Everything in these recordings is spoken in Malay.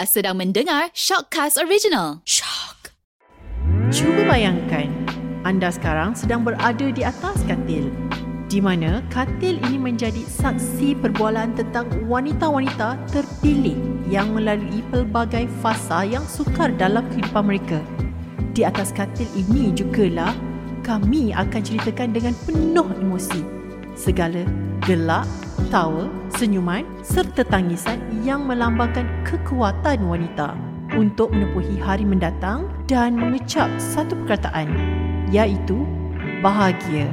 Sedang mendengar Shockcast Original. Shock. Cuba bayangkan, anda sekarang sedang berada di atas katil. Di mana katil ini menjadi saksi perbualan tentang wanita-wanita terpilih yang melalui pelbagai fasa yang sukar dalam kehidupan mereka. Di atas katil ini jugalah kami akan ceritakan dengan penuh emosi. Segala gelak, tawa, senyuman serta tangisan yang melambangkan kekuatan wanita untuk menepuhi hari mendatang dan mengecap satu perkataan iaitu bahagia.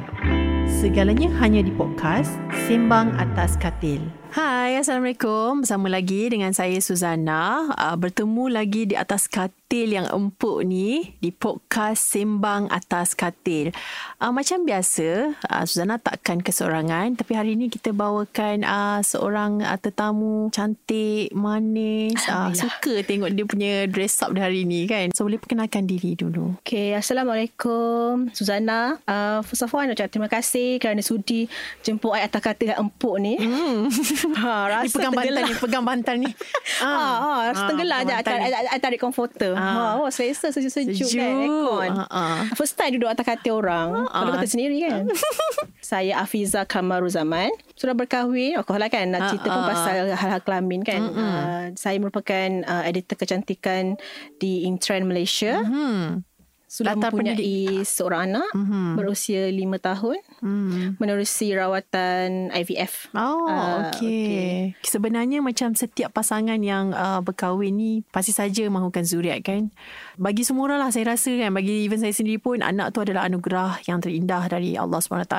Segalanya hanya di podcast Sembang Atas Katil. Hai, Assalamualaikum. Bersama lagi dengan saya Suzana. Uh, bertemu lagi di atas katil yang empuk ni di podcast Sembang Atas Katil. Uh, macam biasa, uh, Suzana takkan keseorangan tapi hari ini kita bawakan uh, seorang uh, tetamu cantik, manis. Uh, suka tengok dia punya dress up hari ni kan. So boleh perkenalkan diri dulu. Okay, Assalamualaikum Suzana. Uh, first of all, nak cakap terima kasih kerana sudi jemput saya atas katil yang empuk ni. Hmm. Ha, rasa ni pegang bantal ni, pegang bantal ni. Ha, ha, rasa Ah, tenggelam je. I, I, I tarik komforter. Ah. Ha, oh, selesa sejuk-sejuk Sejuk. kan. Aircon. Ha, ha. First time duduk atas katil orang. Ah, Kalau ah. kata sendiri kan. Saya Afiza Kamaru Zaman. Sudah berkahwin. Course lah kan. Nak Ah, cerita pun ah. pasal hal-hal kelamin kan. Uh, saya merupakan uh, editor kecantikan di Intrend Malaysia. Hmm. Sudah Latar mempunyai seorang anak. Mhm. Berusia 5 tahun. Hmm. Menerusi rawatan IVF. Oh, Ah, okay. okay. Sebenarnya macam setiap pasangan yang uh, berkahwin ni pasti saja mahukan zuriat kan. Bagi semua orang lah saya rasa kan. Bagi even saya sendiri pun anak tu adalah anugerah yang terindah dari Allah SWT.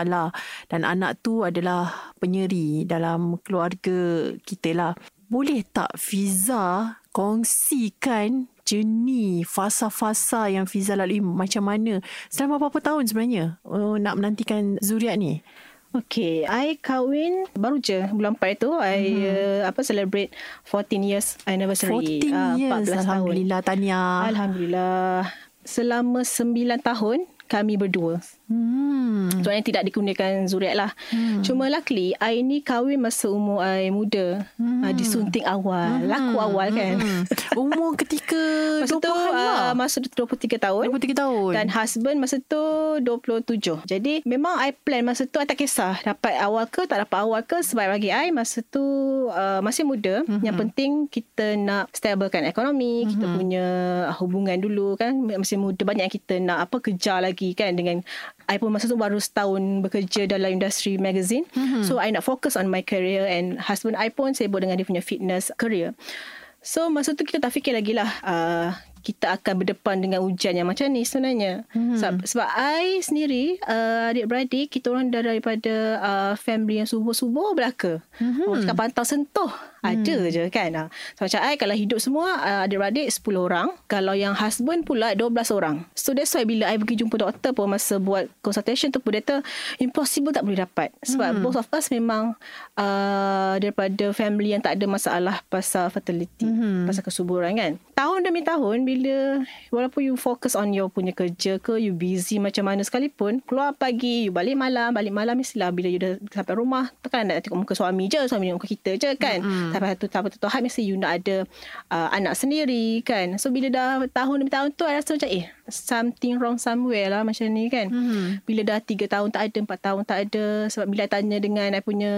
Dan anak tu adalah penyeri dalam keluarga kita lah. Boleh tak Fiza kongsikan jenis fasa-fasa yang Fiza lalui macam mana selama berapa tahun sebenarnya uh, nak menantikan zuriat ni? Okay, I kahwin baru je bulan 4 tu. I uh, apa celebrate 14 years anniversary. 14 Ah, years 14 tahun. Alhamdulillah Tania Alhamdulillah. Selama 9 tahun kami berdua. Hmm. Sebenarnya tidak dikurniakan zuriat lah. Hmm. Cuma luckily, I ni kahwin masa umur I muda. Hmm. Uh, disunting awal. Hmm. Laku awal kan. hmm. Umur ketika Masa 20 tu uh, masa tu 23 tahun. 23 tahun Dan husband masa tu 27. Jadi memang I plan masa tu I tak kisah dapat awal ke tak dapat awal ke sebab bagi I masa tu uh, masih muda. Mm-hmm. Yang penting kita nak stablekan ekonomi, mm-hmm. kita punya hubungan dulu kan masih muda banyak yang kita nak apa kejar lagi kan dengan I pun masa tu baru setahun bekerja dalam industri magazine. Mm-hmm. So I nak fokus on my career and husband I pun sibuk dengan dia punya fitness career. So masa tu kita tak fikir lagi lah uh, kita akan berdepan dengan ujian yang macam ni sebenarnya. Hmm. Sebab, sebab I sendiri, uh, adik-beradik, kita orang dah daripada uh, family yang subur-subur belaka. Hmm. Orang cakap pantau sentuh. Ada je kan. So macam I kalau hidup semua, uh, adik-beradik 10 orang. Kalau yang husband pula 12 orang. So that's why bila I pergi jumpa doktor pun masa buat consultation tu pun dia kata impossible tak boleh dapat. Sebab hmm. both of us memang uh, daripada family yang tak ada masalah pasal fertility. Hmm. Pasal kesuburan kan. Tahun demi tahun bila walaupun you fokus on your punya kerja ke you busy macam mana sekalipun keluar pagi you balik malam balik malam mestilah bila you dah sampai rumah takkan nak tengok muka suami je suami tengok muka kita je kan mm-hmm. Sampai satu tu tahap mesti you nak ada uh, anak sendiri kan. So bila dah tahun demi tahun tu I rasa macam eh something wrong somewhere lah macam ni kan mm-hmm. bila dah 3 tahun tak ada 4 tahun tak ada sebab bila tanya dengan I punya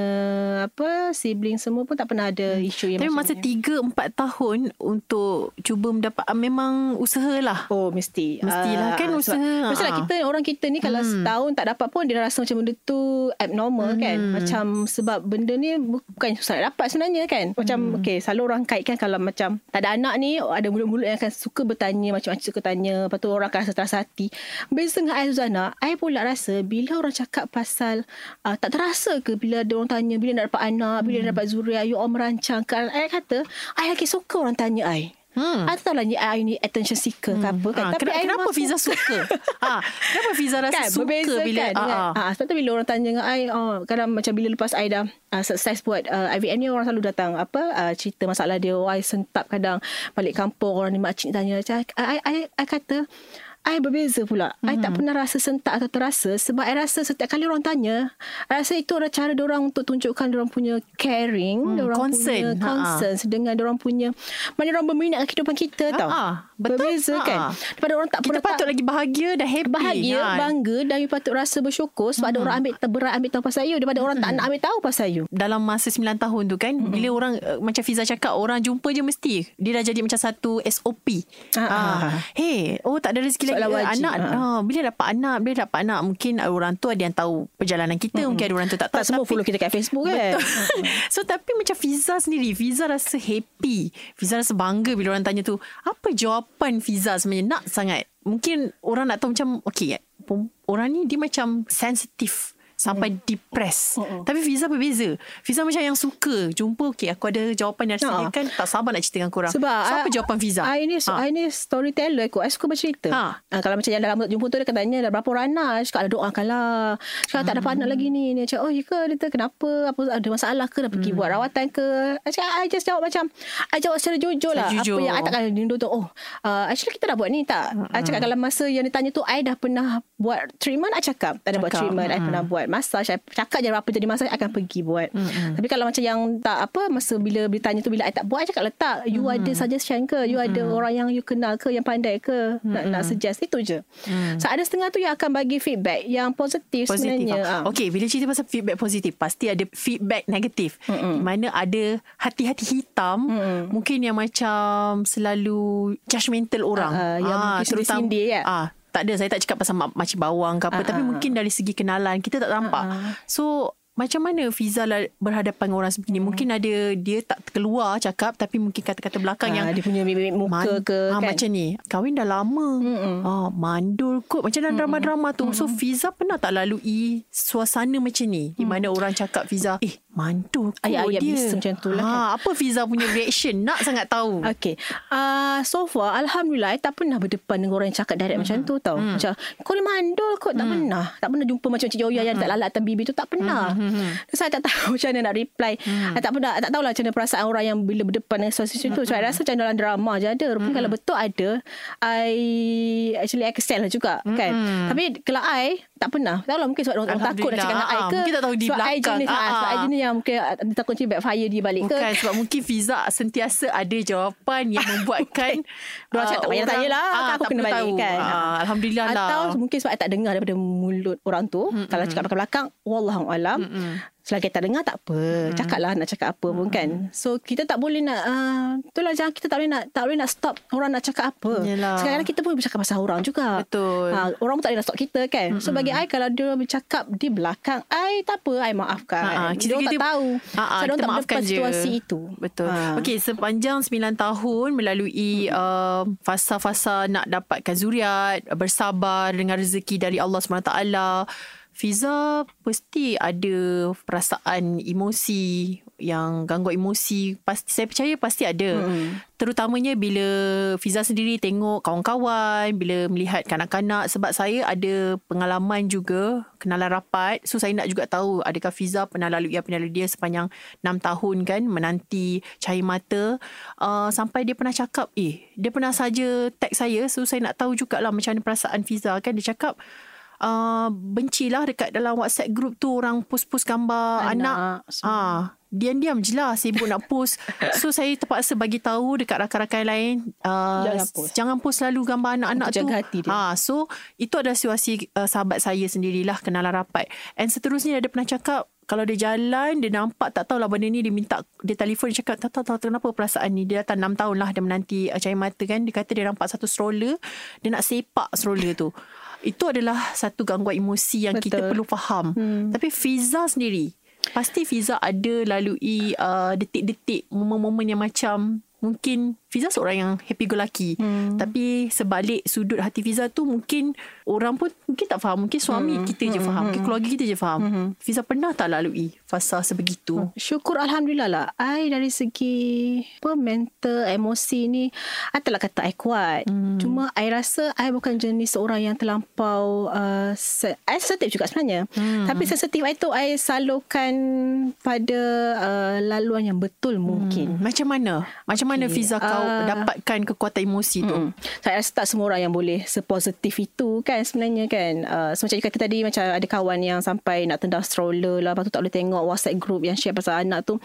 apa sibling semua pun tak pernah ada isu yang Tapi macam masa ni. 3-4 tahun untuk cuba mendapat ah, memang usaha lah. Oh mesti Mestilah, kan sebab- usaha. Mestilah Ah. kita Orang kita ni Kalau Hmm. setahun tak dapat pun Dia rasa macam benda tu Abnormal kan Hmm. Macam Sebab benda ni Bukan susah nak dapat sebenarnya kan Macam Hmm. okay, Selalu orang kaitkan Kalau macam Tak ada anak ni Ada mulut-mulut yang akan Suka bertanya Macam-macam suka tanya Lepas tu orang akan rasa terasa hati. Beza dengan I Zuzana I pula rasa. Bila orang cakap pasal uh, Tak terasa ke Bila ada orang tanya Bila nak dapat anak Bila nak dapat zuriat You all merancang kan I kata I lagi suka orang tanya I Hmm. I tak tahu lah ni I ni attention seeker ke apa kan. Ah, kenapa, I kenapa memang Fiza suka? ha, kenapa Fiza rasa kan suka berbeza bila kan dengan, ah, ah. ah, sebab tu bila orang tanya dengan I oh, kadang macam bila lepas I dah uh, sukses buat uh, IVF ni orang selalu datang apa uh, cerita masalah dia oh, I sentap kadang balik kampung orang ni makcik tanya I, I, I, I kata I berbeza pula. Mm-hmm. I tak pernah rasa sentak atau terasa sebab I rasa setiap kali orang tanya, I rasa itu adalah cara orang untuk tunjukkan orang punya caring, Hmm, orang concern. punya concern dengan orang punya mana orang berminat kehidupan kita tau. Ha, betul. Berbeza Ha. kan. Daripada orang tak Kita pernah patut tak, lagi bahagia dan happy. bahagia, kan? bangga dan you patut rasa bersyukur sebab ada orang ambil terberat ambil tahu pasal you daripada orang tak nak ambil tahu pasal you. dalam masa 9 tahun tu kan mm-hmm. bila orang uh, macam Fiza cakap orang jumpa je mesti dia dah jadi macam satu SOP. Ah, ah. Hey, oh tak ada rezeki lagi Soalan wajib. anak. Ah. Ah. bila dapat anak, bila dapat anak mungkin orang tu ada yang tahu perjalanan kita, mm-hmm. mungkin ada orang tu tak tahu. Tak semua follow kita kat Facebook kan. Betul. so tapi macam Fiza sendiri, Fiza rasa happy. Fiza rasa bangga bila orang tanya tu, apa jawapan Fiza sebenarnya nak sangat. Mungkin orang nak tahu macam okay, orang ni dia macam sensitif sampai Hmm. depressed. Tapi Fiza berbeza. Fiza macam yang suka jumpa okay aku ada jawapan yang Ha. kan tak sabar nak cerita dengan korang. Sebab so, apa I- jawapan Fiza? I ni, ha. I ni storyteller kot. I suka bercerita. Ha. Ha. kalau macam yang dalam jumpa tu dia akan tanya dah berapa orang anak. Cakap ada lah. Cakap tak dapat anak lagi ni. Dia cakap oh ya ke? Dia kenapa? Apa ada masalah ke? Dah pergi buat rawatan ke? I cakap I just jawab macam I jawab secara jujur lah. Jujur. Apa yang I takkan rindu tu. Oh uh, actually kita dah buat ni tak? I cakap dalam masa yang dia tanya tu I dah pernah buat treatment. I cakap tak ada buat Cakap. treatment. I pernah buat massage. I cakap je apa jadi massage akan pergi buat. Tapi kalau macam yang tak apa masa bila ditanya tu bila I tak buat I cakap letak you ada suggestion ke? You ada orang yang you kenal ke yang pandai ke? Nak nak suggest itu je. So ada setengah tu yang akan bagi feedback yang positif, Positif. sebenarnya. ah. Ah. Okey, bila cerita pasal feedback positif, pasti ada feedback negatif. Mm-mm. Di mana ada hati-hati hitam, Mm-mm. mungkin yang macam selalu judgemental orang. Ah, ah, yang mungkin sindir-sindir, ya? Ah, tak ada, saya tak cakap pasal ma- macam bawang ke apa. Ah, tapi ah. mungkin dari segi kenalan, kita tak nampak. So, macam mana Fiza lah berhadapan dengan orang seperti ni? Mungkin ada dia tak keluar cakap tapi mungkin kata-kata belakang Ah, yang dia punya mimik muka Man- ke ah, kan? Macam ni Kahwin dah lama ah, Mandul kot Macam dalam drama-drama tu So Fiza pernah tak lalui Suasana macam ni Di mana orang cakap Fiza Eh mandul kot Ayat-ayat dia biasa macam tu lah kan? Apa Fiza punya reaction Nak sangat tahu Okay. Uh, so far, Alhamdulillah, I tak pernah berdepan dengan orang yang cakap direct mm-hmm. macam tu tau. Mm. Macam, kau ni mandul kot. Tak pernah. Tak pernah jumpa macam Cik Joya yang tak lalatan bibi tu. Tak pernah. Mm-hmm. Saya tak tahu macam mana nak reply. Mm. I tak pernah, I tak tahulah macam mana perasaan orang yang bila berdepan dengan situasi tu. So, I rasa macam dalam drama je ada. Rupanya kalau betul ada, I actually accept lah juga kan. Tapi kalau I, tak pernah. Tak tahu lah mungkin sebab orang, takut nak cakap dengan I ke. Ah, mungkin tak tahu di sebab I belakang. jenis, Ah, ah, sebab I ah. jenis yang mungkin ah, dia takut macam backfire dia balik ke. Bukan sebab mungkin Fiza sentiasa ada jawapan yang membuatkan Diorang cakap, tak payah tanya lah, ah, kan aku kena balik tahu. kan. Ah, Alhamdulillah lah. Atau mungkin sebab I tak dengar daripada mulut orang tu. Mm-hmm. Kalau cakap belakang-belakang, Wallahualam. Mm-hmm. Selagi tak dengar, tak apa. Mm-hmm. Cakaplah nak cakap apa pun kan. So, kita tak boleh nak... Uh, itulah jangan kita tak boleh nak tak boleh nak stop orang nak cakap apa. Yelah. Sekarang kita pun bercakap pasal orang juga. Betul. Ha, orang pun tak boleh nak stop kita kan. Mm-hmm. So, bagi I, kalau dia bercakap di belakang, I tak apa. I maafkan. Ha, ha, dia orang tak tahu. Ha, ha, so, kita tak maafkan je. situasi itu. Betul. Ha. Okey, sepanjang 9 tahun melalui uh, fasa-fasa nak dapatkan zuriat, bersabar dengan rezeki dari Allah SWT, Fiza pasti ada perasaan emosi yang gangguan emosi. Pasti saya percaya pasti ada. Hmm. terutamanya bila Fiza sendiri tengok kawan-kawan bila melihat kanak-kanak. Sebab saya ada pengalaman juga kenalan rapat. So saya nak juga tahu adakah Fiza pernah lalui yang lalui dia sepanjang 6 tahun kan menanti cahaya mata. Uh, sampai dia pernah cakap eh dia pernah saja tag saya. So saya nak tahu jugalah macam mana perasaan Fiza kan. Dia cakap Uh, bencilah dekat dalam WhatsApp group tu orang post-post gambar anak, Anak, Ah, diam-diam je lah sibuk nak post. So saya terpaksa bagi tahu dekat rakan-rakan lain uh, Jangan post. jangan post selalu gambar anak-anak Untuk tu. jaga hati dia. Ah, so itu adalah situasi uh, sahabat saya sendirilah kenalan rapat. And seterusnya dia pernah cakap kalau dia jalan dia nampak tak tahulah benda ni dia minta dia telefon dia cakap tak tahu, tak tahu kenapa perasaan ni dia datang 6 tahun lah dia menanti uh, cahaya mata kan dia kata dia nampak satu stroller dia nak sepak stroller tu itu adalah satu gangguan emosi yang kita Betul. perlu faham hmm. tapi Fiza sendiri pasti Fiza ada lalui uh, detik-detik momen-momen yang macam mungkin Fiza seorang yang happy go lucky hmm. tapi sebalik sudut hati Fiza tu mungkin orang pun mungkin tak faham mungkin suami hmm. kita je faham mungkin keluarga kita je faham hmm. Fiza pernah tak lalui fasa sebegitu Syukur Alhamdulillah lah. I dari segi apa, mental, emosi ni, I tak nak kata I kuat. Hmm. Cuma I rasa I bukan jenis seorang yang terlampau, uh, se- I sensitif juga sebenarnya. Hmm. Tapi sensitif I tu I salurkan pada uh, laluan yang betul mungkin. macam mana macam mana Fiza Uh, tahu dapatkan kekuatan emosi tu. Mm. Saya rasa tak semua orang yang boleh sepositif itu kan sebenarnya kan. Uh, semacam you kata tadi macam ada kawan yang sampai nak tendang stroller lah. Lepas tu tak boleh tengok WhatsApp group yang share pasal anak tu.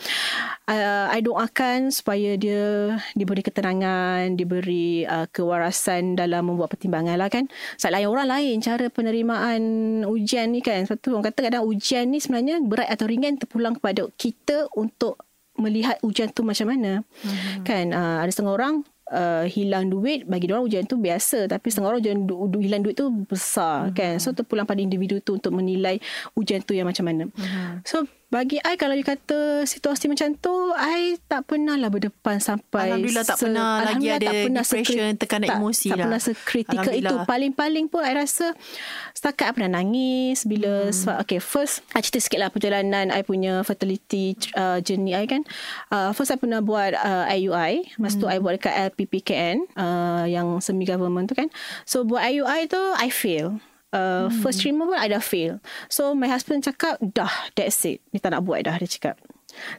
Uh, I doakan supaya dia diberi keterangan, diberi uh, kewarasan dalam membuat pertimbangan lah kan. Sebab lain orang lain cara penerimaan ujian ni kan. Sebab tu orang kata kadang ujian ni sebenarnya berat atau ringan terpulang kepada kita untuk melihat ujian tu macam mana. Mm-hmm. Kan uh, ada setengah orang uh, hilang duit bagi orang ujian tu biasa tapi setengah orang ujian du- du- hilang duit tu besar mm-hmm. kan. So terpulang pada individu tu untuk menilai ujian tu yang macam mana. Mm-hmm. So bagi I kalau you kata situasi macam tu I tak pernah lah berdepan sampai Alhamdulillah tak se- pernah lagi ada tak pernah depression sekri- tekanan tak, emosi tak lah. pernah sekritikal itu paling-paling pun I rasa setakat I pernah nangis bila hmm. okay first I cerita sikit lah perjalanan I punya fertility uh, journey I kan uh, first I pernah buat uh, IUI masa hmm. tu I buat dekat LPPKN uh, yang semi government tu kan so buat IUI tu I fail Uh, hmm. First trimmer pun I dah fail So my husband cakap Dah that's it Ni tak nak buat dah Dia cakap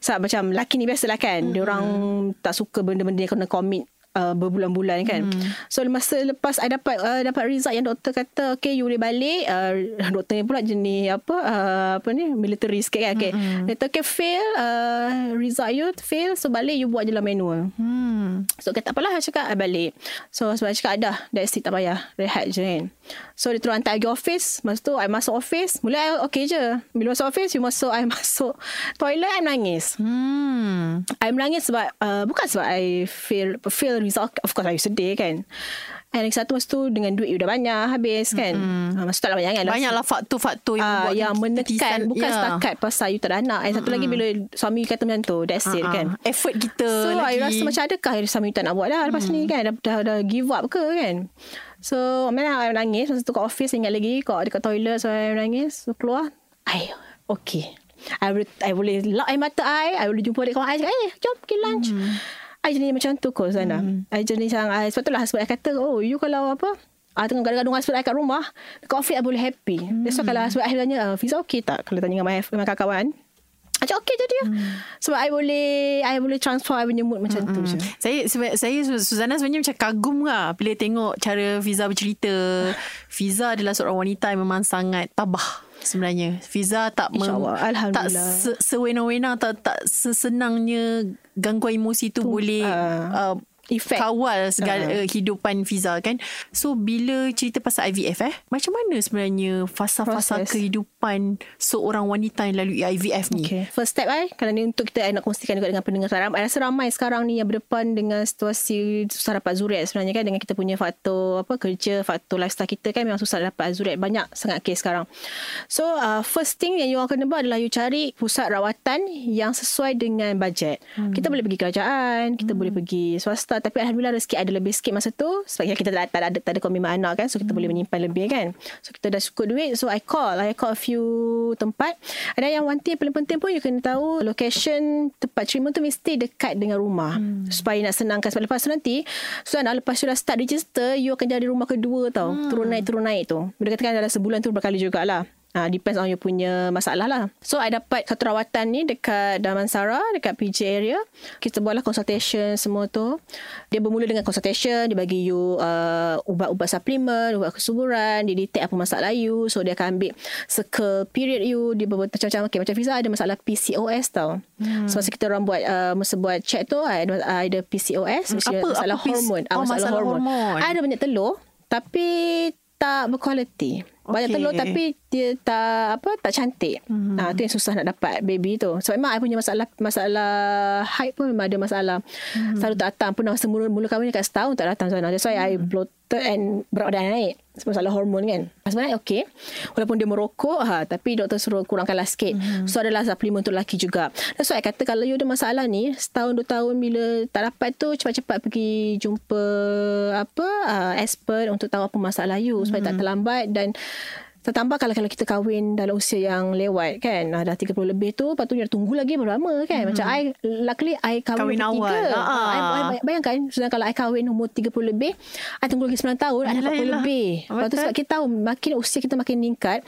Sebab macam Laki ni biasalah kan hmm. Dia orang tak suka Benda-benda yang kena commit uh, berbulan-bulan kan. Hmm. So masa lepas I dapat uh, dapat result yang doktor kata okay you boleh balik uh, doktor ni pula jenis apa uh, apa ni military sikit kan okay. Hmm. Dia kata okay fail uh, result you fail so balik you buat je lah manual. Hmm. So kata apalah saya cakap I balik. So sebab cakap dah that's it tak payah rehat je kan. So dia terus hantar pergi office. Masa tu I masuk office. Mula I okay je. Bila masuk office you masuk I masuk toilet I menangis. Hmm. I menangis sebab uh, bukan sebab I feel feel result of course I sedih kan and lagi satu masa tu dengan duit you dah banyak habis kan mm-hmm. uh, masa tu lah banyak kan banyak lah faktor-faktor yang, uh, yang menekan bukan yeah. setakat pasal you tak ada anak and mm-hmm. satu lagi bila suami kata macam tu that's uh-huh. it kan effort kita so lagi. I rasa macam adakah suami you tak nak buat dah lepas mm. ni kan dah, dah, dah give up ke kan so mana I nangis masa tu kat office ingat lagi kat dekat toilet so I nangis so keluar I okay I I boleh lock air mata I I boleh jumpa dekat kawan I cakap eh jom pergi lunch mm. I jenis macam tu kot sana. Hmm. I jenis macam I sebab itulah husband I kata, "Oh, you kalau apa? Ah tengah gaduh-gaduh husband I kat rumah, dekat office I boleh happy." Hmm. So kalau husband I tanya, uh, "Fiza okey tak?" Kalau tanya dengan my, my kawan macam okey je dia. Hmm. Sebab I boleh I boleh transfer I punya mood macam hmm. tu je. Saya saya Suzana sebenarnya macam kagum lah bila tengok cara Fiza bercerita. Fiza adalah seorang wanita yang memang sangat tabah sebenarnya. Fiza tak mem, tak se, sewena-wena tak tak sesenangnya gangguan emosi tu, tu boleh uh, uh, Effect. kawal segala uh. kehidupan Fiza kan. So bila cerita pasal IVF eh, macam mana sebenarnya fasa-fasa Process. kehidupan seorang wanita yang lalui IVF ni? Okay. First step eh, kalau ni untuk kita nak kongsikan juga dengan pendengar sekarang. I rasa ramai sekarang ni yang berdepan dengan situasi susah dapat zuret sebenarnya kan dengan kita punya faktor apa kerja, faktor lifestyle kita kan memang susah dapat zuret. Banyak sangat kes sekarang. So uh, first thing yang you akan kena buat adalah you cari pusat rawatan yang sesuai dengan bajet. Hmm. Kita boleh pergi kerajaan, kita hmm. boleh pergi swasta besar tapi alhamdulillah rezeki ada lebih sikit masa tu. Sebab kita tak, tak, ada tak ada komitmen anak kan so kita hmm. boleh menyimpan lebih kan. So kita dah cukup duit so I call I call a few tempat. Ada yang one thing paling penting pun you kena tahu location tempat treatment tu mesti dekat dengan rumah. Hmm. supaya nak senangkan. Sebab lepas tu nanti so nak lepas tu dah start register you akan jadi rumah kedua tau. Hmm. turun naik turun naik tu. Bila katakan dalam sebulan tu berkali jugalah Uh, depends on you punya masalah lah. So, I dapat satu rawatan ni dekat Damansara, dekat PJ area. Kita buatlah consultation semua tu. Dia bermula dengan consultation. Dia bagi you uh, ubat-ubat suplemen, ubat kesuburan. Dia detect apa masalah you. So, dia akan ambil circle period you. Dia berbuat macam-macam. Okay, macam Fiza ada masalah PCOS tau. Hmm. So, masa kita orang buat, uh, masa buat check tu, ada, ada PCOS. Hmm, apa? Masalah apa hormon. Oh, masalah, masalah hormon. hormon. Ada banyak telur. Tapi tak berkualiti. Banyak okay. telur tapi dia tak apa tak cantik. Hmm. Ah tu yang susah nak dapat baby tu. So memang I punya masalah masalah height pun memang ada masalah. Hmm. Selalu tak datang pun masa mula-mula kahwin dekat setahun tak datang sana. That's why hmm. I bloated and berat badan naik. Masalah hormon kan. Sebenarnya okey. Walaupun dia merokok ha tapi doktor suruh kurangkanlah sikit. Hmm. So adalah suplemen untuk lelaki juga. That's why I kata kalau you ada masalah ni setahun dua tahun bila tak dapat tu cepat-cepat pergi jumpa apa uh, expert untuk tahu apa masalah you supaya hmm. tak terlambat dan Tertambah kalau kalau kita kahwin dalam usia yang lewat kan. Ah, dah 30 lebih tu. Lepas tu dia tunggu lagi berapa lama kan. Macam I, luckily I kahwin, Kahwin awal. Ah, I, I, bayangkan. Sedangkan kalau I kahwin umur 30 lebih. I tunggu lagi 9 tahun. I dapat 40 yelah. lebih. Lepas tu sebab kita tahu makin usia kita makin meningkat.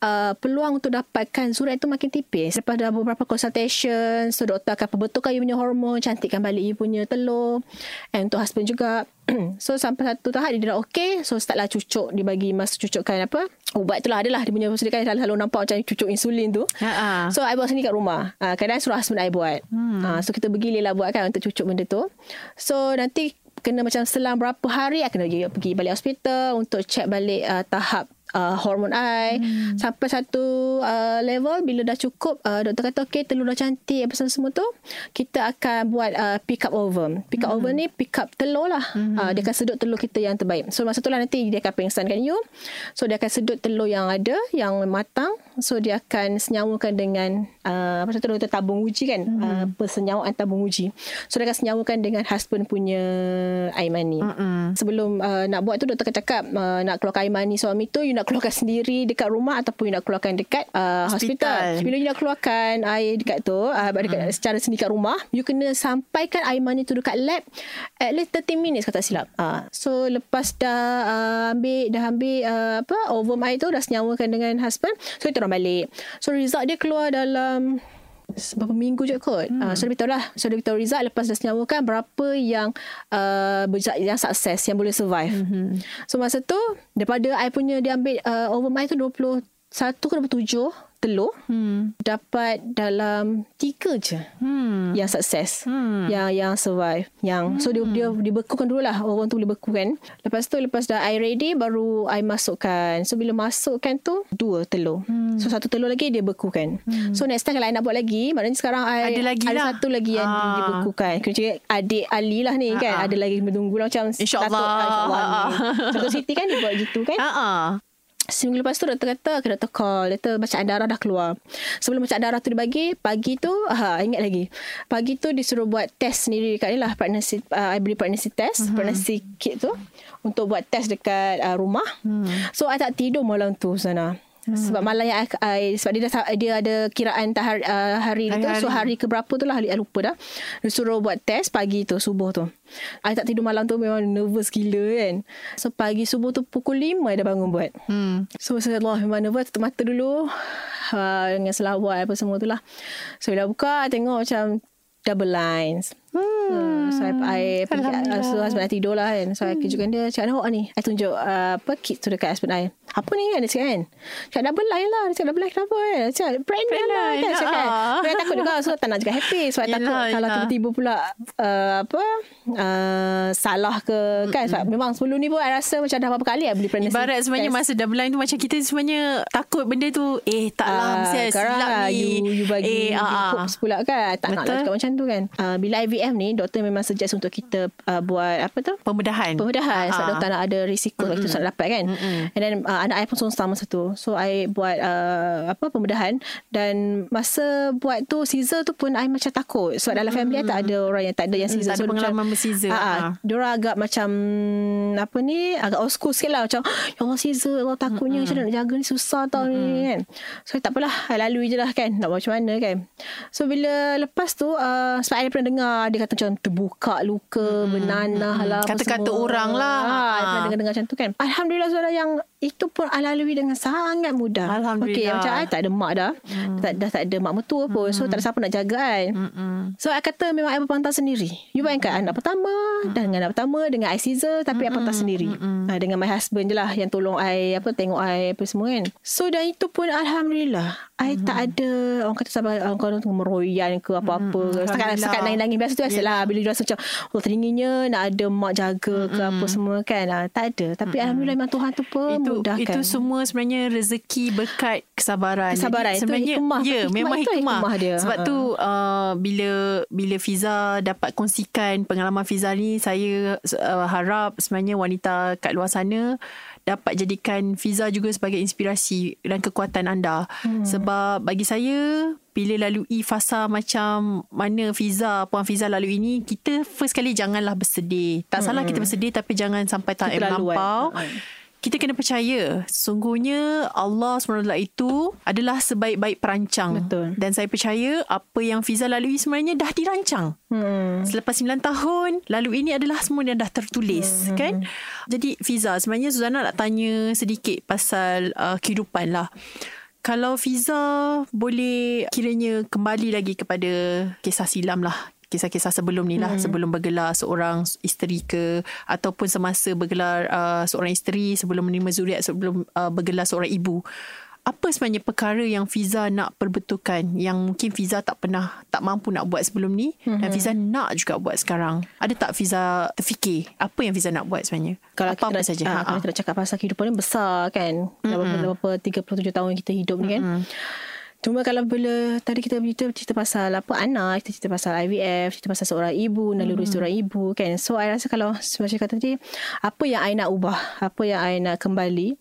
Uh, peluang untuk dapatkan surat itu makin tipis. Lepas dah beberapa consultation. So doktor akan perbetulkan you punya hormon. Cantikkan balik you punya telur. And untuk husband juga. so sampai satu tahap dia dah okey. So startlah cucuk. Dia bagi masa cucukkan apa. Ubat tu lah adalah. Dia punya sedia kan selalu nampak macam cucuk insulin tu. Ha-ha. So I buat sendiri kat rumah. Uh, kadang suruh husband I buat. Hmm. Uh, so kita pergi Lela buat kan untuk cucuk benda tu. So nanti kena macam selang berapa hari I kena pergi, pergi balik hospital untuk check balik uh, tahap uh, hormon I hmm. sampai satu uh, level bila dah cukup uh, doktor kata okey telur dah cantik apa semua tu kita akan buat uh, pick up ovum pick up hmm. ovum ni pick up telur lah hmm. uh, dia akan sedut telur kita yang terbaik so masa tu lah nanti dia akan pengsankan you so dia akan sedut telur yang ada yang matang so dia akan senyawakan dengan uh, apa tu doktor tabung uji kan hmm. uh, persenyawaan tabung uji so dia akan senyawakan dengan husband punya air mani Mm-mm. sebelum uh, nak buat tu doktor akan cakap uh, nak keluarkan air mani suami tu you nak keluarkan sendiri dekat rumah ataupun you nak keluarkan dekat uh, hospital. Hospital. Bila you nak keluarkan air dekat tu uh, dekat, hmm. secara sendiri kat rumah you kena sampaikan air mani tu dekat lab at least 30 minutes kalau tak silap. Uh, so lepas dah uh, ambil dah ambil uh, apa ovum air tu dah senyawakan dengan husband so kita orang balik. So result dia keluar dalam beberapa minggu je kot. Hmm. Uh, so dia beritahu lah. So dia beritahu result lepas dah senyawakan berapa yang uh, yang sukses, yang boleh survive. Hmm. So masa tu daripada I punya dia ambil uh, ovum I tu 21 ke 27 telur Hmm. dapat dalam tiga je Hmm. yang sukses Hmm. yang yang survive yang so dia dia dibekukan dulu lah orang tu boleh bekukan lepas tu lepas dah I ready baru I masukkan so bila masukkan tu dua telur hmm. so satu telur lagi dia bekukan hmm. so next time kalau I nak buat lagi maknanya sekarang I Ada lagi ada lah. satu lagi yang Ah. dibekukan kena cakap adik Ali lah ni kan Ah, ah. ada lagi menunggu lah macam InsyaAllah. Datuk, ah, InsyaAllah Ah, ah. Contoh Siti kan dia buat gitu kan Ha-ha. Seminggu lepas tu doktor kata ke doktor call. Doktor bacaan darah dah keluar. Sebelum bacaan darah tu dibagi Pagi tu ha, Ingat lagi. Pagi tu disuruh buat test sendiri Dekat ni lah Pregnancy uh, I beli pregnancy test uh-huh. Pregnancy kit tu Untuk buat test dekat uh, rumah. Hmm. So I tak tidur malam tu sana Hmm. Sebab malam yang I, I, sebab dia dah dia ada kiraan tahar, uh, hari, hari tu so hari ke berapa tu lah I lupa dah dia suruh buat test pagi tu subuh tu I tak tidur malam tu memang nervous gila kan so pagi subuh tu pukul 5 I dah bangun buat Hmm. So saya Allah memang nervous tutup mata dulu uh, dengan selawat apa semua tu lah. So bila buka I tengok macam double lines. Hmm. So I, I pergi, uh, so husband I tidur lah kan. So I kejutkan dia cakap awak ni. I tunjuk uh, apa kit tu dekat husband I. Apa ni kan dia cakap kan. Cakap double line lah. Dia cakap double line kenapa kan. Dia cakap pregnant, Pregnant, lah kan. Cakap kan. So I takut juga. So tak nak cakap happy. So I takut Yelah, kalau yelah. tiba-tiba pula uh, apa uh, salah ke kan. Sebab memang sebelum ni pun I rasa macam dah berapa kali I beli pregnancy Ibarat sebenarnya masa double line tu macam kita sebenarnya takut benda tu eh tak lah Ah, mesti silap ni. You, you bagi eh, hopes pula kan. Tak nak lah cakap macam tu kan. Uh, bila IVF ni, doktor memang suggest untuk kita uh, buat apa tu? Pembedahan. Pembedahan. Sebab Ah. doktor nak ada risiko mm kita nak dapat kan. Mm-mm. And then uh, anak I pun seorang masa tu. So I buat uh, apa pembedahan. Dan masa buat tu Caesar tu pun I macam takut. Sebab dalam family I tak ada orang yang tak ada yang Mm, Caesar. tak ada So, pengalaman macam- ber-Caesar. Ah, ah. Ah. Diorang agak macam apa ni agak old school sikit lah macam ya Allah Caesar Allah takutnya macam mana nak jaga ni susah tau ni kan so tak apalah I lalui je lah kan nak buat macam mana kan so bila lepas tu uh, sebab I pernah dengar dia kata macam terbuka luka benanah lah apa Kata-kata semua. orang lah. ha, pernah dengar-dengar macam tu kan Alhamdulillah saudara yang itu pun I lalui dengan sangat mudah. Alhamdulillah. okay, macam I tak ada mak dah. Hmm. tak, dah tak ada mak mertua pun so tak ada siapa nak jaga kan Mm-mm. So I kata memang I berpantau sendiri. You bayangkan anak pertama Dan dengan anak pertama Dengan I Caesar Tapi I pantau sendiri. Ha, Dengan my husband je lah Yang tolong I apa Tengok I apa semua kan. So dan itu pun Alhamdulillah. I tak ada Orang kata sabar Orang kata meroyan ke apa-apa. Setakat, Alhamdulillah. setakat nangis-nangis Biasa tu biasa lah Bila dia rasa macam Oh teringinnya Nak ada mak jaga ke apa semua kan. Ha, Tak ada. Tapi Alhamdulillah memang Tuhan tu itu pemudahkan itu semua sebenarnya rezeki berkat kesabaran. Kesabaran. Jadi Itu sebenarnya hikmah. ya Hikmah memang itu hikmah. hikmah dia. Sebab Ha. tu uh, bila bila Fiza dapat kongsikan pengalaman Fiza ni saya uh, harap sebenarnya wanita kat luar sana dapat jadikan Fiza juga sebagai inspirasi dan kekuatan anda. Hmm. Sebab bagi saya bila lalui fasa macam mana Fiza, Puan Fiza lalui ini, kita first kali janganlah bersedih. Tak salah kita bersedih tapi jangan sampai tak melampau. Ha. Kita kena percaya sesungguhnya Allah SWT itu adalah sebaik-baik perancang. Betul. Dan saya percaya apa yang Fiza lalui sebenarnya dah dirancang. Hmm. Selepas 9 tahun Lalu ini adalah semua yang dah tertulis hmm. kan Jadi Fiza Sebenarnya Suzana nak tanya sedikit Pasal uh, kehidupan lah Kalau Fiza Boleh kiranya Kembali lagi kepada Kisah silam lah Kisah-kisah sebelum ni lah hmm. Sebelum bergelar seorang isteri ke Ataupun semasa bergelar uh, Seorang isteri Sebelum menerima zuriat Sebelum uh, bergelar seorang ibu apa sebenarnya perkara yang Fiza nak perbetulkan yang mungkin Fiza tak pernah tak mampu nak buat sebelum ni mm-hmm. dan Fiza nak juga buat sekarang ada tak Fiza terfikir apa yang Fiza nak buat sebenarnya kalau apa-apa kita saja nak, kalau kita nak cakap pasal kehidupan ni besar kan mm-hmm. berapa 37 tahun kita hidup ni kan mm-hmm. Cuma kalau bila tadi kita cerita, cerita pasal apa anak, kita cerita pasal IVF, cerita pasal seorang ibu, naluri hmm. seorang ibu kan. So I rasa kalau macam kata tadi, apa yang I nak ubah, apa yang I nak kembali.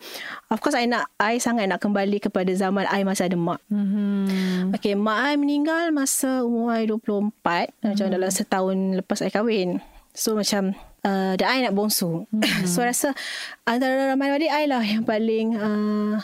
Of course I nak I sangat nak kembali kepada zaman I masa ada mak. Hmm. Okay, mak I meninggal masa umur I 24, hmm. macam dalam setahun lepas I kahwin. So macam uh, dan I nak bongsu. Hmm. so rasa antara ramai adik I lah yang paling uh,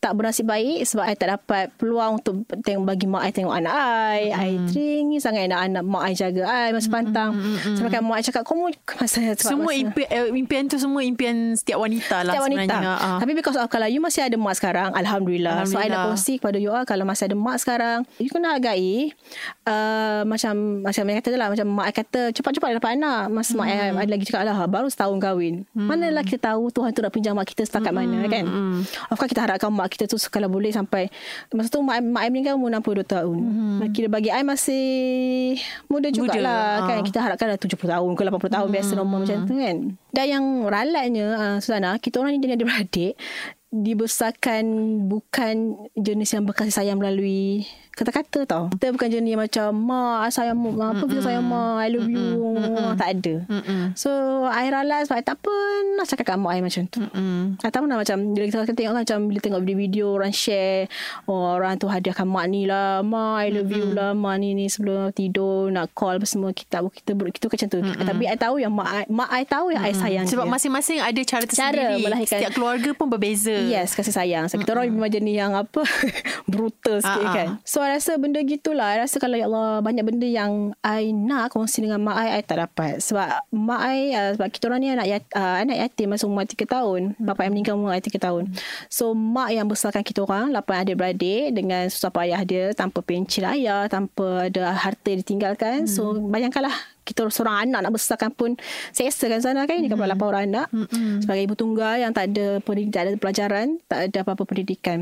tak bernasib baik sebab I tak dapat peluang untuk tengok bagi mak I tengok anak I. Hmm. I teringin sangat nak anak mak I jaga I masa hmm. pantang. Hmm. Hmm. Sebab kan mak I cakap, kamu masa Semua masa, impian, uh, impian tu semua impian setiap wanita lah setiap wanita. sebenarnya. Uh. Tapi because of kalau you masih ada mak sekarang, Alhamdulillah. Alhamdulillah. So I nak kongsi kepada you all kalau masih ada mak sekarang, you kena hargai. Uh, macam macam yang kata lah, macam mak I kata cepat-cepat dapat anak. Masa hmm. mak I ada lagi cakap lah, baru setahun kahwin. Hmm. Manalah kita tahu Tuhan tu nak pinjam mak kita setakat hmm. mana kan. Hmm. Of course kita harapkan mak kita tu kalau boleh sampai masa tu mak mak I meninggal umur 62 tahun. Mm-hmm. Kira bagi I masih muda jugalah muda. kan. Ha. Kita harapkan dah 70 tahun ke 80 tahun mm-hmm. biasa normal macam tu kan. Dan yang ralatnya uh, Susana, kita orang ni jadi beradik dibesarkan bukan jenis yang berkasih sayang melalui kata-kata tau. Kita bukan jenis macam ma sayang ma apa kita sayang ma I love you Mm-mm. tak ada. Mm-mm. So I realize sebab tak apa nak cakap kat mak I macam tu. Mm-mm. Tak tahu nak macam bila kita tengok kan macam bila tengok video-video orang share oh, orang tu hadiahkan mak ni lah ma I love Mm-mm. you lah ma ni ni sebelum tidur nak call apa semua kita kita kita macam tu. Mm-mm. Tapi I tahu yang mak I, mak I tahu yang Mm-mm. I sayang sebab dia. masing-masing ada cara tersendiri. Cara melahirkan. Setiap keluarga pun berbeza. Yes, kasih sayang. So, kita orang memang jenis yang apa brutal sikit uh-huh. kan. So I rasa benda gitulah. I rasa kalau ya Allah banyak benda yang I nak kongsi dengan mak I, I tak dapat. Sebab mak I, uh, sebab kita orang ni anak, yat, uh, anak yatim masa umur 3 tahun. Bapa yang meninggal umur 3 tahun. So mak yang besarkan kita orang, 8 adik-beradik dengan susah payah dia tanpa pencil ayah, tanpa ada harta ditinggalkan. So bayangkanlah kita seorang anak nak besarkan pun seksa kan sana kan ini kan berapa orang anak mm-hmm. sebagai ibu tunggal yang tak ada pendidikan tak ada pelajaran tak ada apa-apa pendidikan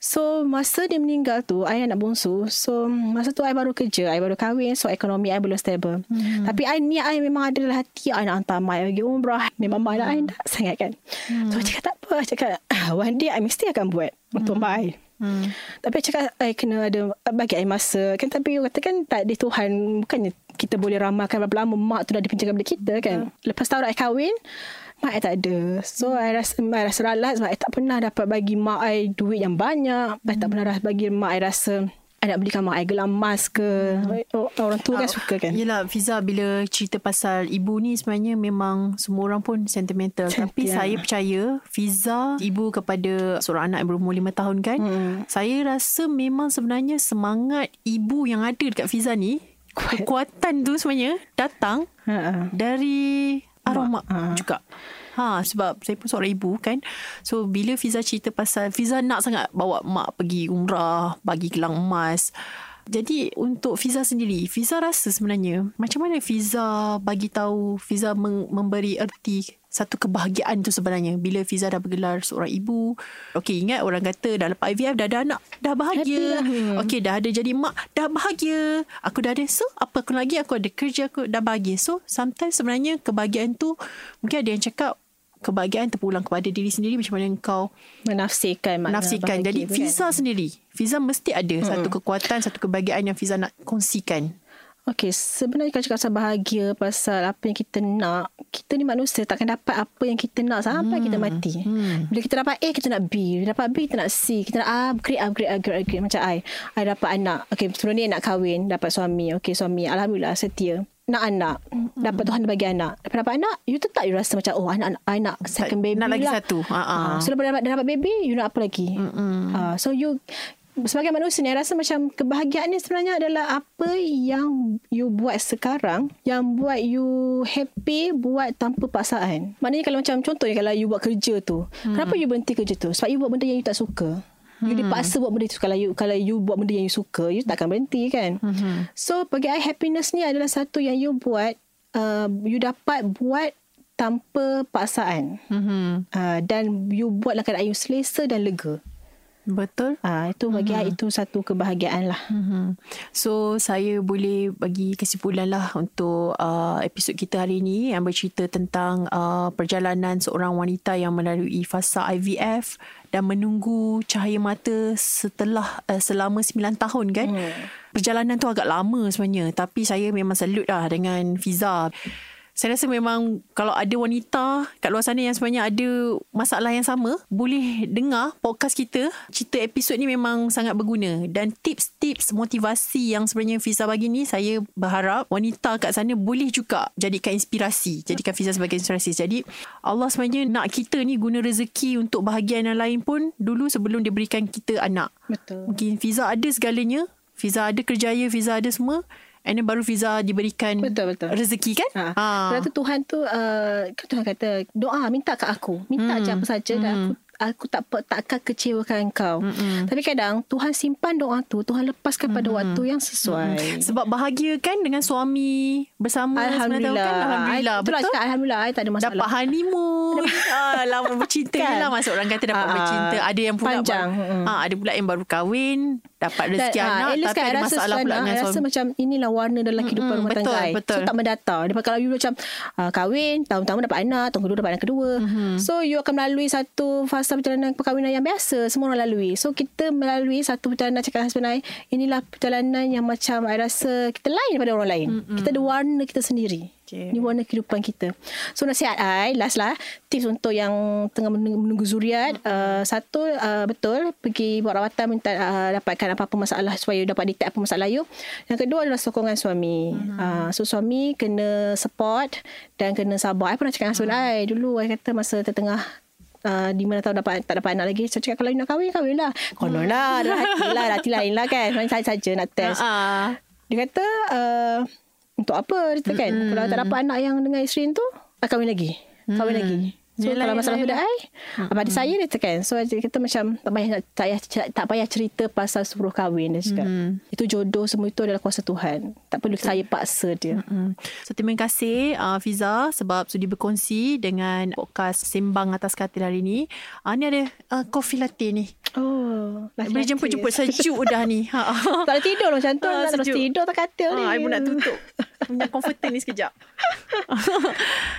so masa dia meninggal tu ayah nak bongsu so masa tu I baru kerja I baru kahwin so ekonomi I belum stable mm-hmm. tapi I ni I memang ada dalam hati I nak hantar mai pergi umrah memang mai mm-hmm. I nak sangat kan mm-hmm. so I cakap tak apa I cakap ah, one day I mesti akan buat untuk mm-hmm. mai Hmm. Tapi cakap I kena ada bagi I masa kan tapi kata kan tak di Tuhan bukannya kita boleh ramalkan berapa lama mak tu dah dipinjamkan benda kita kan. Hmm. Lepas tahun I kahwin mak I tak ada. So I rasa I rasa ralat sebab I tak pernah dapat bagi mak I duit yang banyak. Hmm. I tak pernah bagi mak I rasa I nak belikan mak I gelang emas ke. Hmm. Orang tu kan uh, suka kan. Yelah Fiza bila cerita pasal ibu ni sebenarnya memang semua orang pun sentimental. Sentimental. Tapi saya percaya Fiza ibu kepada seorang anak yang berumur lima tahun kan. Hmm. Saya rasa memang sebenarnya semangat ibu yang ada dekat Fiza ni. Kekuatan tu sebenarnya datang uh-uh. dari arwah mak uh-uh. juga. Ha sebab saya pun seorang ibu kan. So bila Fiza cerita pasal Fiza nak sangat bawa mak pergi umrah, bagi gelang emas. Jadi untuk Fiza sendiri, Fiza rasa sebenarnya macam mana Fiza bagi tahu Fiza memberi erti satu kebahagiaan tu sebenarnya bila Fiza dah bergelar seorang ibu. Okey ingat orang kata dah lepas IVF dah ada anak, dah bahagia. Okey dah ada jadi mak, dah bahagia. Aku dah ada so apa aku lagi aku ada kerja aku dah bahagia. So sometimes sebenarnya kebahagiaan tu mungkin ada yang cakap kebahagiaan terpulang kepada diri sendiri macam mana kau menafsirkan menafsirkan jadi Fiza kan? sendiri Fiza mesti ada hmm. satu kekuatan satu kebahagiaan yang Fiza nak kongsikan Okey, sebenarnya kalau cakap pasal bahagia pasal apa yang kita nak, kita ni manusia takkan dapat apa yang kita nak sampai hmm. kita mati. Hmm. Bila kita dapat A, kita nak B. Bila dapat B, kita nak C. Kita nak upgrade, upgrade, upgrade, upgrade. Macam I. I dapat anak. Okey, sebelum ni nak kahwin, dapat suami. Okey, suami. Alhamdulillah, setia. nak anak. Dapat Tuhan bagi anak. Dapat dapat anak, you tetap you rasa macam, oh anak, anak, anak second baby nak lagi lah. satu. Ha, ha. Ah, so, lepas dapat, dapat baby, you nak apa lagi? Ah, so, you sebagai manusia ni, rasa macam kebahagiaan ni sebenarnya adalah apa yang you buat sekarang yang buat you happy buat tanpa paksaan. Maknanya kalau macam contohnya kalau you buat kerja tu, kenapa you berhenti kerja tu? Sebab you buat benda yang you tak suka. You dipaksa buat benda tu kalau you kalau you buat benda yang you suka, you takkan berhenti kan. So bagi I happiness ni adalah satu yang you buat uh, you dapat buat tanpa paksaan. Mhm. Uh, dan you buatlah keadaan you selesa dan lega. Betul. Ah itu bagi mm-hmm. itu satu kebahagiaan lah. Mm-hmm. So saya boleh bagi kesimpulan lah untuk uh, episod kita hari ini yang bercerita tentang uh, perjalanan seorang wanita yang melalui fasa IVF dan menunggu cahaya mata setelah uh, selama 9 tahun kan. Mm. Perjalanan tu agak lama sebenarnya tapi saya memang salut lah dengan Fiza. Saya rasa memang kalau ada wanita kat luar sana yang sebenarnya ada masalah yang sama, boleh dengar podcast kita. Cerita episod ni memang sangat berguna. Dan tips-tips motivasi yang sebenarnya Fiza bagi ni, saya berharap wanita kat sana boleh juga jadikan inspirasi. Jadikan Fiza sebagai inspirasi. Jadi Allah sebenarnya nak kita ni guna rezeki untuk bahagian yang lain pun dulu sebelum dia berikan kita anak. Betul. Mungkin Fiza ada segalanya. Fiza ada kerjaya, Fiza ada semua. And then baru Fiza diberikan Betul, betul. rezeki kan? Ha. Sebab tu Tuhan tu uh, kan Tuhan kata doa minta kat aku. Minta Hmm. je apa saja dan aku aku tak pe- tak akan kecewakan kau. Mm-mm. Tapi kadang Tuhan simpan doa tu, Tuhan lepaskan pada waktu yang sesuai. Sebab bahagia kan dengan suami bersama Alhamdulillah. 9 tahun kan? Alhamdulillah. I, itulah Betul? cakap Alhamdulillah I tak ada masalah. Dapat honeymoon. ah, lama bercinta Kan? kan? lah. Masuk orang kata dapat Ah, bercinta. Ada yang pula panjang. Baru, Mm-mm. ah, ada pula yang baru kahwin. Dapat rezeki Dan, ah, anak. Tapi kan, ada rasa masalah pula dengan I rasa suami. macam inilah warna dalam kehidupan Mm-mm, rumah betul, tangga I. betul. So tak mendata. Daripada kalau you macam uh, kahwin, tahun pertama dapat anak, tahun kedua dapat anak kedua. Mm-hmm. So you akan melalui satu fasa perjalanan perkahwinan yang biasa. Semua orang lalui. So kita melalui satu perjalanan cakap husband I. Inilah perjalanan yang macam I rasa kita lain daripada orang lain. Mm-hmm. Kita ada warna kita sendiri. Okay. Ini warna kehidupan kita. So nasihat I, last lah. Tips untuk yang tengah menunggu, zuriat. Uh, satu, uh, betul. Pergi buat rawatan minta uh, dapatkan apa-apa masalah supaya you dapat detect apa masalah you. Yang kedua adalah sokongan suami. Uh, so suami kena support dan kena sabar. I pernah cakap dengan husband I dulu. I kata masa tertengah Uh, di mana tahu dapat tak dapat anak lagi saya cakap kalau you nak kahwin kahwin lah konon lah ada hati lah hati lain lah kan Sebenarnya saja nak test Ah, dia kata uh, untuk apa kata kan mm-hmm. kalau tak dapat anak yang dengan isteri tu ah, kahwin lagi kahwin mm. lagi so Yelah, kalau masalah yelah, sudah ai mm-hmm. pada saya dia kata kan so kata macam tak payah tak payah tak payah cerita pasal suruh kahwin dia cakap mm. itu jodoh semua itu adalah kuasa Tuhan tak perlu saya paksa dia Hmm. So terima kasih uh, Fiza sebab sudi berkongsi dengan podcast Sembang Atas Katil hari ni. Uh, ni ada uh, coffee latte ni. oh Boleh jemput-jemput sejuk dah ni. Ha. tak boleh tidur lah macam tu Ah, nak terus sejuk. tidur tak katil ni Ha, I pun nak tutup. Punya comforter ni sekejap.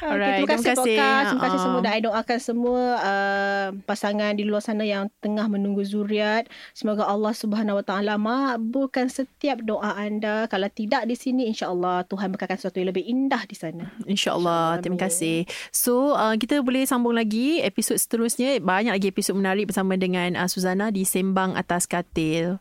Okay, terima kasih, podcast. Terima kasih Ah. semua dan I doakan semua uh, pasangan di luar sana yang tengah menunggu zuriat. Semoga Allah Subhanahu Wa Taala makbulkan setiap doa anda. Kalau tidak di sini insya-Allah Tuhan berkatkan sesuatu yang lebih indah di sana. InsyaAllah. Terima kasih. So, uh, kita boleh sambung lagi episod seterusnya. Banyak lagi episod menarik bersama dengan uh, Suzana di Sembang Atas Katil.